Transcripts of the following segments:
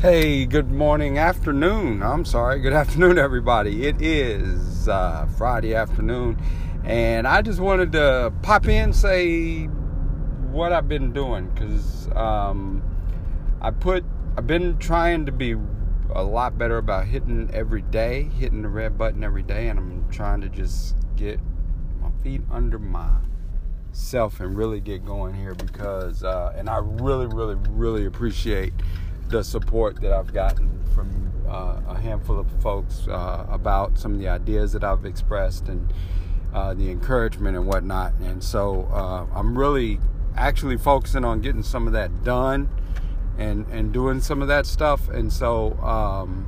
Hey, good morning, afternoon. I'm sorry, good afternoon, everybody. It is uh, Friday afternoon, and I just wanted to pop in say what I've been doing because um, I put I've been trying to be a lot better about hitting every day, hitting the red button every day, and I'm trying to just get my feet under myself and really get going here because, uh, and I really, really, really appreciate the support that I've gotten from uh, a handful of folks uh, about some of the ideas that I've expressed and uh, the encouragement and whatnot. And so uh, I'm really actually focusing on getting some of that done and and doing some of that stuff. And so um,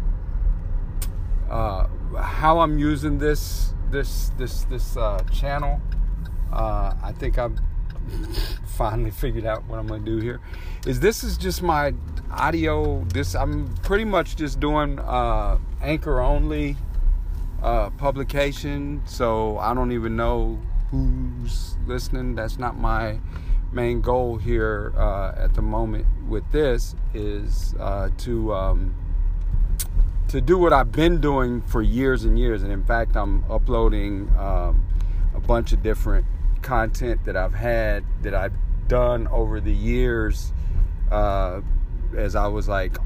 uh, how I'm using this this this this uh, channel, I think I've finally figured out what I'm going to do here. Is this is just my audio this i'm pretty much just doing uh, anchor only uh, publication. So i don't even know who's listening. That's not my main goal here uh, at the moment with this is uh, to um, to do what i've been doing for years and years. And in fact i'm uploading um, a bunch of different content that i've had that i've done over the years uh, as I was like,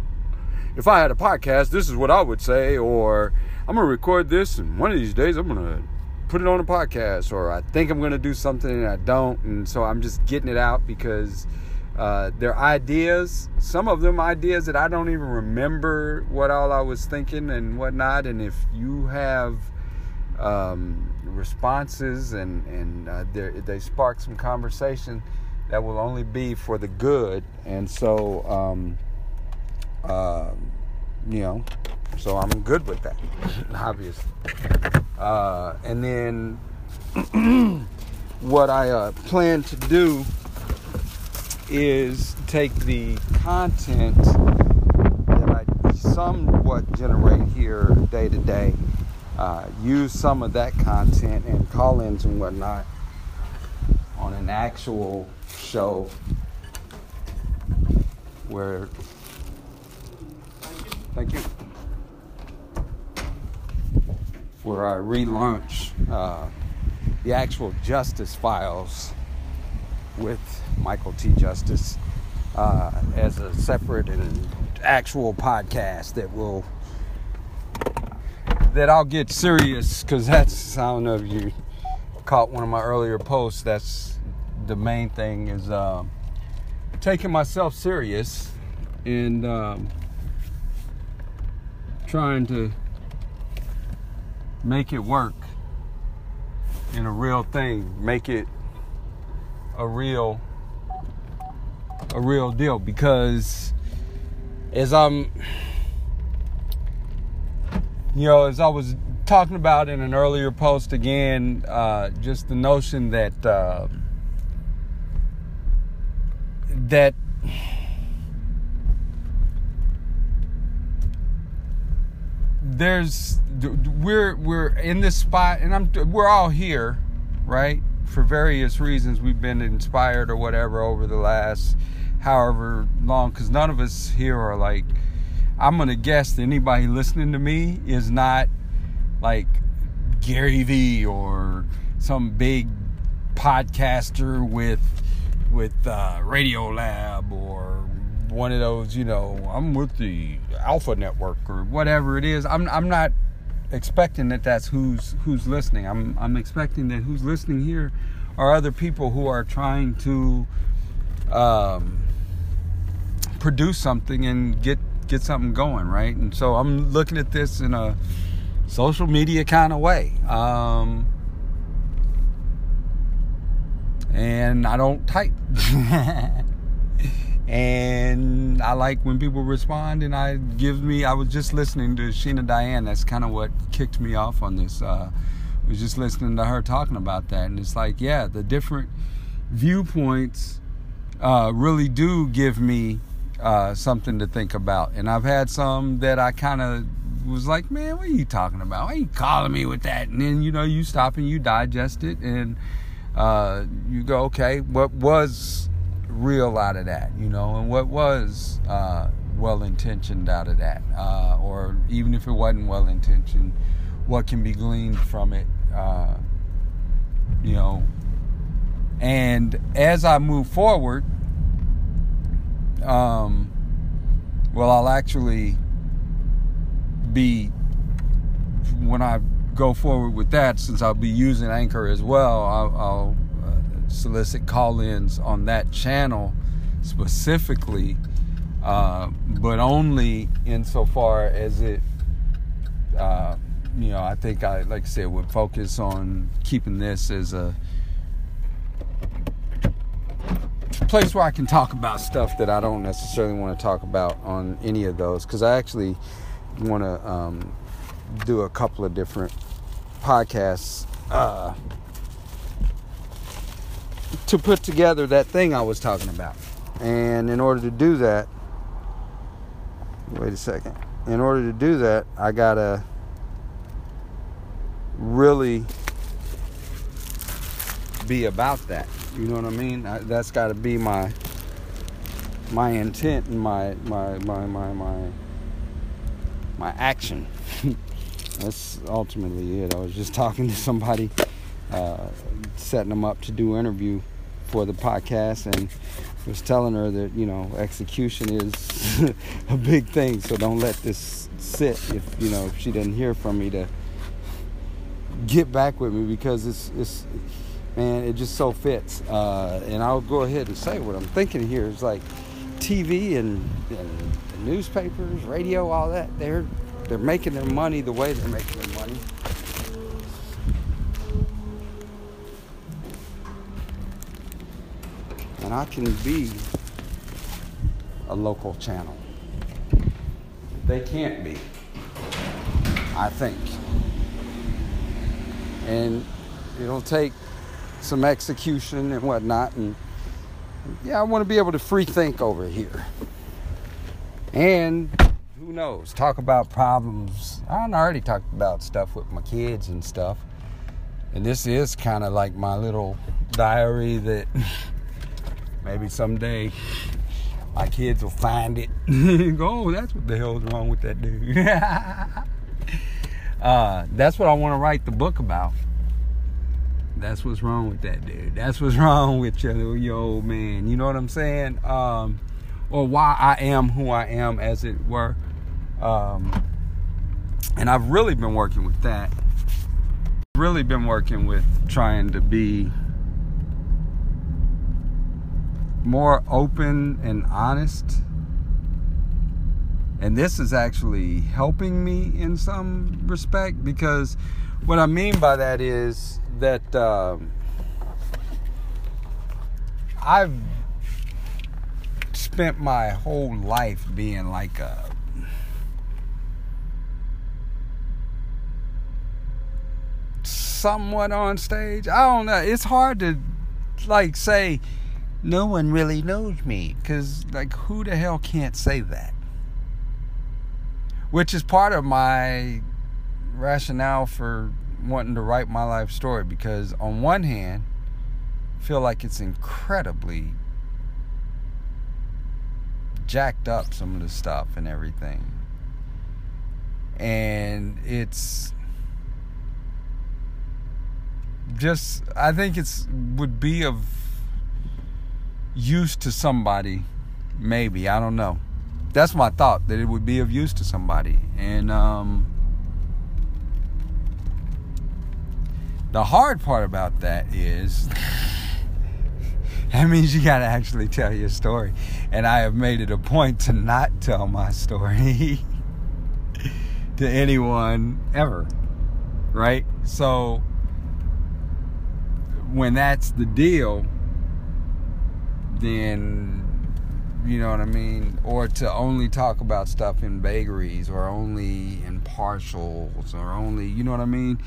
if I had a podcast, this is what I would say, or I'm gonna record this, and one of these days I'm gonna put it on a podcast, or I think I'm gonna do something and I don't, and so I'm just getting it out because uh, they're ideas. Some of them ideas that I don't even remember what all I was thinking and whatnot. And if you have um, responses and and uh, they spark some conversation that will only be for the good. And so, um, uh, you know, so I'm good with that, obviously. Uh, and then what I uh, plan to do is take the content that I somewhat generate here day to day, uh, use some of that content and call ins and whatnot on an actual show where thank you where I relaunch uh, the actual Justice Files with Michael T. Justice uh, as a separate and actual podcast that will that I'll get serious because that's I don't know if you caught one of my earlier posts. That's the main thing is um, taking myself serious and um, trying to make it work in a real thing, make it a real a real deal because as I'm you know as I was talking about in an earlier post again uh, just the notion that uh, that there's we're we're in this spot and I'm we're all here, right? For various reasons we've been inspired or whatever over the last however long cuz none of us here are like I'm to guess that anybody listening to me is not like Gary Vee or some big podcaster with with uh, Radiolab or one of those, you know, I'm with the Alpha Network or whatever it is. I'm I'm not expecting that that's who's who's listening. I'm I'm expecting that who's listening here are other people who are trying to um, produce something and get get something going, right? And so I'm looking at this in a social media kind of way. Um, and I don't type. and I like when people respond and I give me I was just listening to Sheena Diane that's kind of what kicked me off on this uh I was just listening to her talking about that and it's like yeah the different viewpoints uh really do give me uh something to think about. And I've had some that I kind of was like man what are you talking about? Why are you calling me with that? And then you know you stop and you digest it and uh, you go, okay, what was real out of that, you know, and what was uh, well intentioned out of that, uh, or even if it wasn't well intentioned, what can be gleaned from it, uh, you know. And as I move forward, um, well, I'll actually be when I go forward with that, since I'll be using Anchor as well, I'll, I'll uh, solicit call-ins on that channel specifically, uh, but only insofar as it, uh, you know, I think I, like I said, would focus on keeping this as a place where I can talk about stuff that I don't necessarily want to talk about on any of those, because I actually want to um, do a couple of different podcasts uh, to put together that thing I was talking about. And in order to do that, wait a second. In order to do that, I gotta really be about that. You know what I mean? I, that's got to be my my intent and my my my my my my action. That's ultimately it. I was just talking to somebody, uh, setting them up to do interview for the podcast, and was telling her that you know execution is a big thing. So don't let this sit. If you know if she doesn't hear from me to get back with me because it's it's man it just so fits. Uh, and I'll go ahead and say what I'm thinking here is like TV and, and newspapers, radio, all that. They're they're making their money the way they're making their money. And I can be a local channel. They can't be, I think. And it'll take some execution and whatnot. And yeah, I want to be able to free think over here. And who knows? Talk about problems. I already talked about stuff with my kids and stuff. And this is kind of like my little diary that maybe someday my kids will find it and go, oh, that's what the hell's wrong with that dude. uh, that's what I want to write the book about. That's what's wrong with that dude. That's what's wrong with your, your old man. You know what I'm saying? Um, or why I am who I am, as it were. Um, and I've really been working with that. Really been working with trying to be more open and honest. And this is actually helping me in some respect because what I mean by that is that um, I've spent my whole life being like a somewhat on stage. I don't know. It's hard to like say no one really knows me cuz like who the hell can't say that? Which is part of my rationale for wanting to write my life story because on one hand feel like it's incredibly jacked up some of the stuff and everything. And it's just I think it's would be of use to somebody maybe, I don't know. That's my thought that it would be of use to somebody. And um the hard part about that is that means you got to actually tell your story. And I have made it a point to not tell my story to anyone ever. Right? So when that's the deal, then you know what I mean? Or to only talk about stuff in vagaries or only in partials or only, you know what I mean?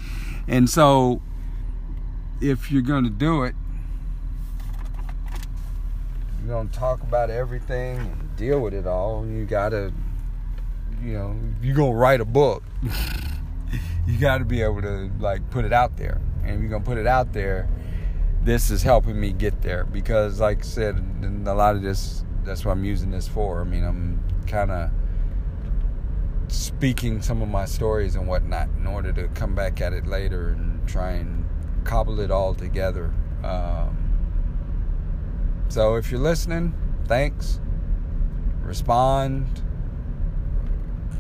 And so if you're going to do it, you're going to talk about everything and deal with it all. You got to, you know, you're going to write a book. you got to be able to like put it out there. And if you're going to put it out there, this is helping me get there because like I said a lot of this that's what I'm using this for. I mean, I'm kind of speaking some of my stories and whatnot in order to come back at it later and try and cobble it all together. Um, so if you're listening, thanks. Respond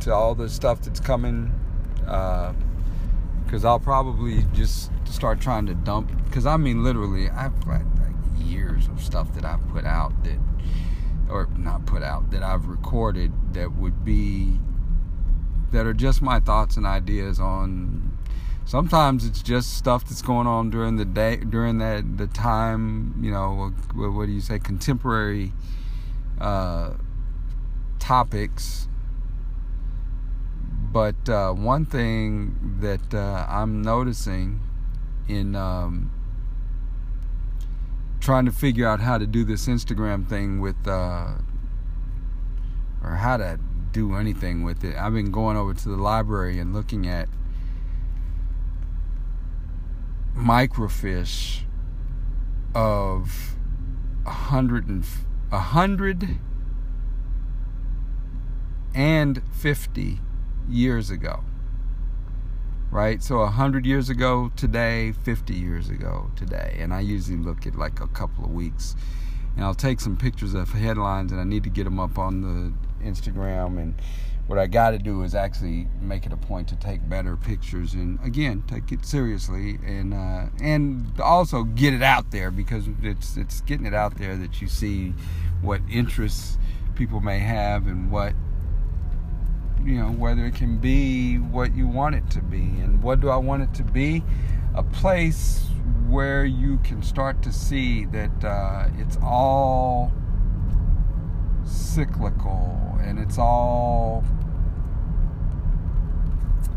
to all the stuff that's coming. Because uh, I'll probably just start trying to dump. Because I mean, literally, I've got like years of stuff that I've put out that, or not put out, that I've recorded that would be, that are just my thoughts and ideas on sometimes it's just stuff that's going on during the day during that the time you know what, what do you say contemporary uh, topics. But uh, one thing that uh, I'm noticing in um, trying to figure out how to do this Instagram thing with uh, or how to do anything with it I've been going over to the library and looking at microfiche of a hundred and a hundred and fifty years ago right? So a hundred years ago today 50 years ago today. And i usually look at like a couple of weeks. And i'll take some pictures of headlines and i need to get them up on the instagram and what I got to do is actually make it a point to take better pictures and again take it seriously and uh, and also get it out there because it's it's getting it out there that you see what interests people may have and what you know whether it can be what you want it to be. And what do I want it to be? A place where you can start to see that uh, it's all cyclical and it's all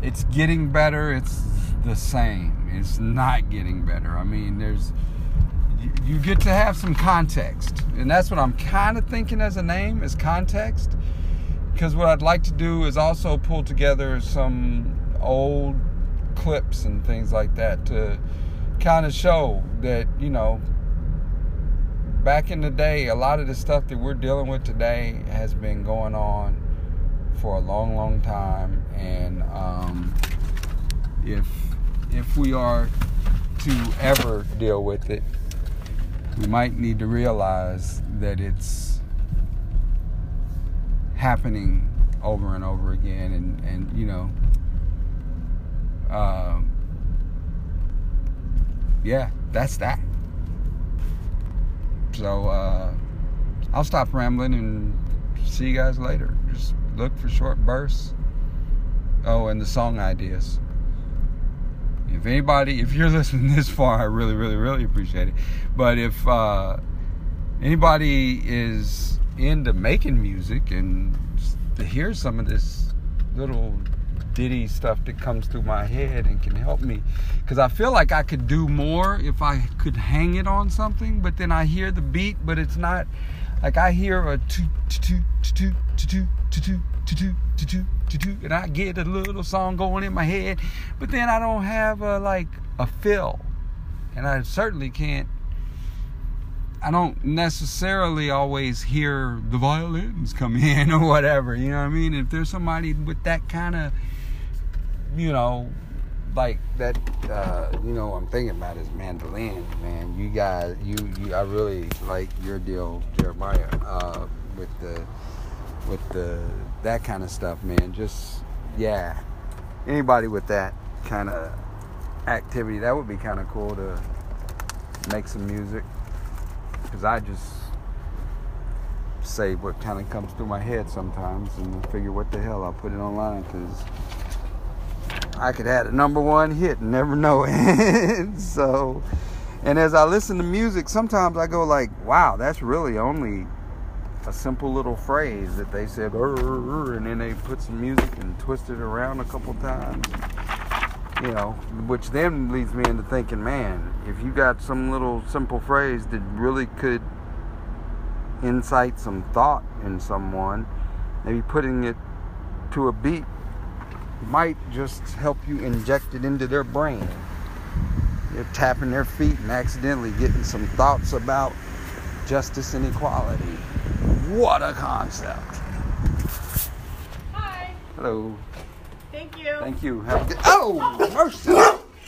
it's getting better it's the same. It's not getting better. I mean there's you, you get to have some context and that's what i'm kind of thinking as a name is context because what i'd like to do is also pull together some old clips and things like that to kind of show that you know back in the day a lot of the stuff that we're dealing with today has been going on for a long, long time, and um, if if we are to ever deal with it, we might need to realize that it's happening over and over again, and and you know, um, yeah, that's that. So uh, I'll stop rambling and see you guys later. Just look for short bursts. Oh, and the song ideas. If anybody, if you're listening this far, I really, really, really appreciate it. But if uh, anybody is into making music and to hear some of this little ditty stuff that comes through my head and can help me because I feel like I could do more if I could hang it on something but then I hear the beat but it's not like I hear a toot toot toot toot toot toot toot toot and I get a little song going in my head, but then I don't have a like a fill, and I certainly can't. I don't necessarily always hear the violins come in or whatever. You know what I mean? If there's somebody with that kind of, you know, like that uh, you know I'm thinking about is mandolin, man. You guys, you, you I really like your deal, Jeremiah, uh, with the with the that kind of stuff, man. Just yeah, anybody with that kind of activity, that would be kind of cool to make some music. Cause I just say what kind of comes through my head sometimes and figure what the hell I'll put it online because I could have a number one hit and never know it. so, and as I listen to music, sometimes I go like, "Wow, that's really only a simple little phrase that they said," and then they put some music and twist it around a couple times. You know, which then leads me into thinking, man, if you got some little simple phrase that really could incite some thought in someone, maybe putting it to a beat might just help you inject it into their brain. You're tapping their feet and accidentally getting some thoughts about justice and equality. What a concept. Hi. Hello. Thank you. Thank you. Have a good. Oh, mercy.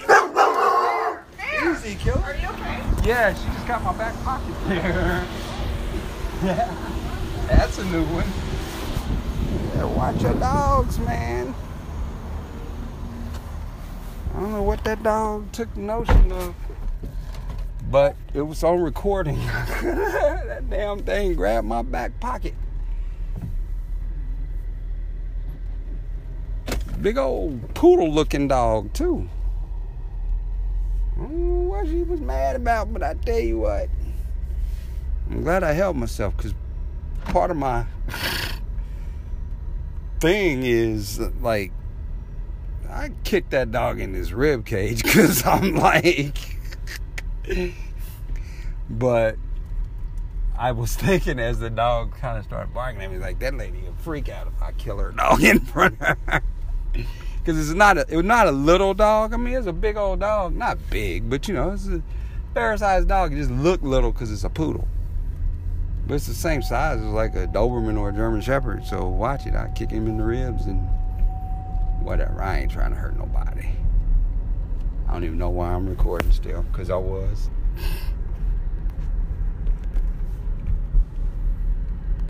There. Easy, killer. Are you okay? Yeah, she just got my back pocket there. yeah. That's a new one. Yeah, watch your dogs, man. I don't know what that dog took the notion of, but it was on recording. that damn thing grabbed my back pocket. Big old poodle looking dog, too. I don't know what she was mad about, but I tell you what, I'm glad I held myself because part of my thing is like I kicked that dog in his rib cage because I'm like, but I was thinking as the dog kind of started barking at me, like that lady would freak out if I kill her dog in front of her. Because it's not a, it was not a little dog. I mean, it's a big old dog, not big, but you know, it's a fair-sized dog. It just looked little because it's a poodle. But it's the same size as like a Doberman or a German Shepherd. So watch it. I kick him in the ribs and whatever. I ain't trying to hurt nobody. I don't even know why I'm recording still, because I was.